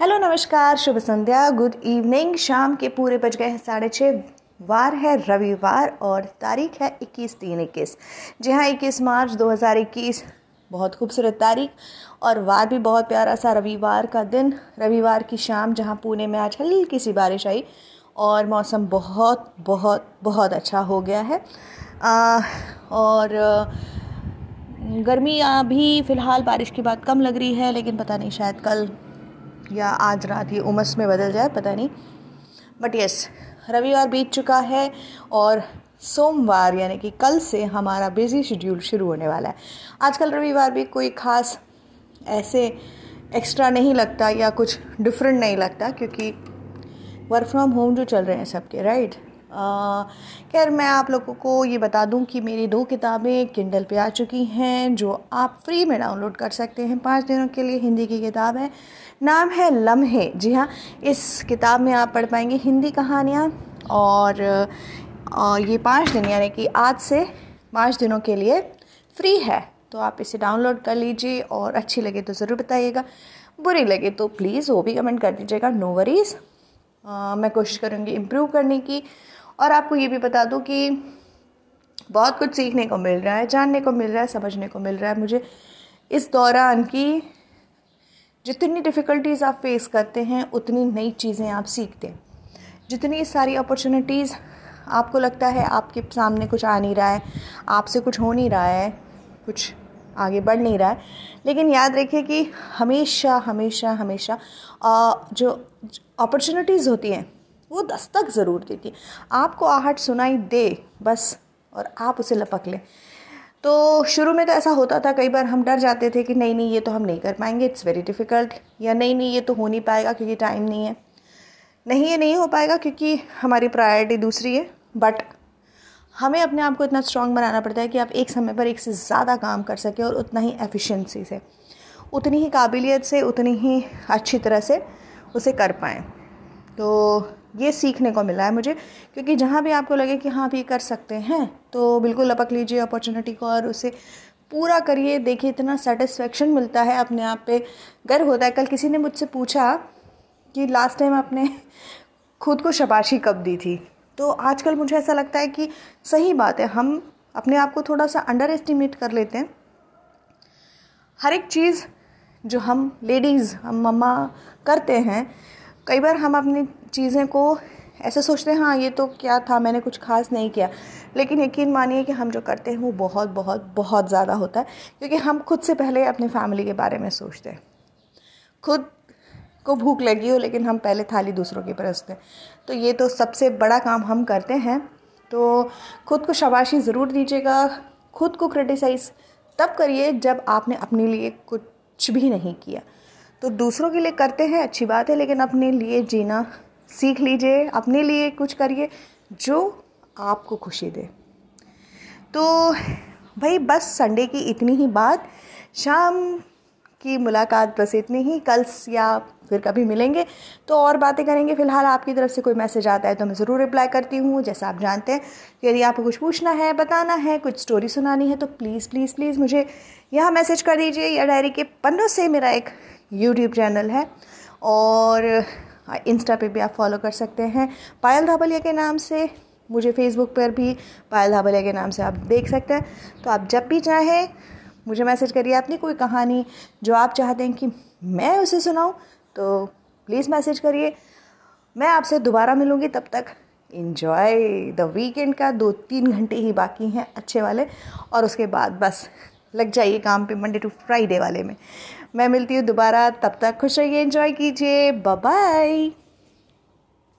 Hello नमस्कार शुभ संध्या good evening शाम के पूरे बज गए हैं साढ़े छः वार है रविवार और तारीख है इक्कीस तीन इक्कीस। जी हाँ इक्कीस मार्च दो हज़ार इक्कीस बहुत खूबसूरत तारीख और वार भी बहुत प्यारा सा रविवार का दिन। रविवार की शाम जहाँ पुणे में आज हल्की सी बारिश आई और मौसम बहुत बहुत बहुत अच्छा हो गया है। आ, और गर्मी अभी फ़िलहाल बारिश की बात कम लग रही है लेकिन पता नहीं शायद कल या आज रात ये उमस में बदल जाए, पता नहीं। बट यस रविवार बीत चुका है और सोमवार, यानी कि कल से हमारा बिज़ी शेड्यूल शुरू होने वाला है। आजकल रविवार भी कोई ख़ास ऐसे एक्स्ट्रा नहीं लगता या कुछ डिफरेंट नहीं लगता, क्योंकि वर्क फ्रॉम होम जो चल रहे हैं सबके राइट खैर, मैं आप लोगों को ये बता दूँ कि मेरी दो किताबें किंडल पे आ चुकी हैं, जो आप फ्री में डाउनलोड कर सकते हैं। पाँच दिनों के लिए हिंदी की किताब है। नाम है लम्हे। जी हाँ इस किताब में आप पढ़ पाएँगे हिंदी कहानियाँ। और ये पाँच दिन, यानी कि आज से पाँच दिनों के लिए फ्री है। तो आप इसे डाउनलोड कर लीजिए और अच्छी लगे तो ज़रूर बताइएगा। बुरी लगे तो प्लीज़ वो भी कमेंट कर दीजिएगा। नो वरीज़ मैं कोशिश करूँगी इम्प्रूव करने की। और आपको ये भी बता दूँ कि बहुत कुछ सीखने को मिल रहा है, जानने को मिल रहा है, समझने को मिल रहा है। मुझे इस दौरान की जितनी डिफ़िकल्टीज़ आप फेस करते हैं, उतनी नई चीज़ें आप सीखते हैं। जितनी सारी अपॉर्चुनिटीज़ आपको लगता है आपके सामने कुछ आ नहीं रहा है, आपसे कुछ हो नहीं रहा है, कुछ आगे बढ़ नहीं रहा है। लेकिन याद रखिए कि हमेशा हमेशा हमेशा जो अपॉर्चुनिटीज़ होती हैं, वो दस्तक ज़रूर देती है। आपको आहट सुनाई दे, बस, और आप उसे लपक लें। तो शुरू में तो ऐसा होता था, कई बार हम डर जाते थे कि नहीं नहीं, ये तो हम नहीं कर पाएँगे इट्स वेरी डिफ़िकल्ट या नहीं नहीं, ये तो हो नहीं पाएगा क्योंकि टाइम नहीं है। नहीं, ये नहीं हो पाएगा क्योंकि हमारी प्रायोरिटी दूसरी है बट हमें अपने आप को इतना स्ट्रांग बनाना पड़ता है कि आप एक समय पर एक से ज़्यादा काम कर सकें और उतना ही एफिशिएंसी से, उतनी ही काबिलियत से, उतनी ही अच्छी तरह से उसे कर पाएँ। तो ये सीखने को मिला है मुझे, क्योंकि जहाँ भी आपको लगे कि हाँ आप ये कर सकते हैं तो बिल्कुल लपक लीजिए अपॉर्चुनिटी को और उसे पूरा करिए। देखिए, इतना सेटिस्फेक्शन मिलता है अपने आप पे। गर्व होता है, कल किसी ने मुझसे पूछा कि लास्ट टाइम आपने खुद को शबाशी कब दी थी? तो आजकल मुझे ऐसा लगता है कि सही बात है, हम अपने आप को थोड़ा सा अंडर एस्टिमेट कर लेते हैं। हर एक चीज़ जो हम लेडीज़ हम मम्मा करते हैं, कई बार हम अपनी चीज़ें को ऐसे सोचते हैं हाँ ये तो क्या था, मैंने कुछ खास नहीं किया। लेकिन यकीन मानिए कि हम जो करते हैं, वो बहुत बहुत बहुत ज़्यादा होता है, क्योंकि हम खुद से पहले अपनी फैमिली के बारे में सोचते हैं। खुद को भूख लगी हो, लेकिन हम पहले थाली दूसरों की परसते हैं। तो ये तो सबसे बड़ा काम हम करते हैं। तो खुद को शाबाशी ज़रूर दीजिएगा, खुद को क्रिटिसाइज़ तब करिए जब आपने अपने लिए कुछ भी नहीं किया। तो दूसरों के लिए करते हैं, अच्छी बात है, लेकिन अपने लिए जीना सीख लीजिए, अपने लिए कुछ करिए जो आपको खुशी दे। तो भाई बस संडे की इतनी ही बात। शाम की मुलाकात बस इतनी ही, कल या फिर कभी मिलेंगे। तो और बातें करेंगे। फ़िलहाल आपकी तरफ़ से कोई मैसेज आता है तो मैं ज़रूर रिप्लाई करती हूँ, जैसा आप जानते हैं। यदि आपको कुछ पूछना है, बताना है, कुछ स्टोरी सुनानी है तो प्लीज़ प्लीज़ प्लीज़ मुझे यहाँ मैसेज कर दीजिए। या डायरी के पन्नों से मेरा एक यूट्यूब चैनल है और इंस्टा पे भी आप फॉलो कर सकते हैं। पायल धाबलिया के नाम से मुझे फेसबुक पर भी पायल धाबलिया के नाम से आप देख सकते हैं। तो आप जब भी चाहें मुझे मैसेज करिए अपनी कोई कहानी जो आप चाहते हैं कि मैं उसे सुनाऊं तो प्लीज़ मैसेज करिए। मैं आपसे दोबारा मिलूँगी, तब तक इन्जॉय द वीकेंड का दो तीन घंटे ही बाकी हैं अच्छे वाले, और उसके बाद बस लग जाइए काम पे मंडे टू फ्राइडे वाले में। मैं मिलती हूँ दोबारा, तब तक खुश रहिए एंजॉय कीजिए। बाय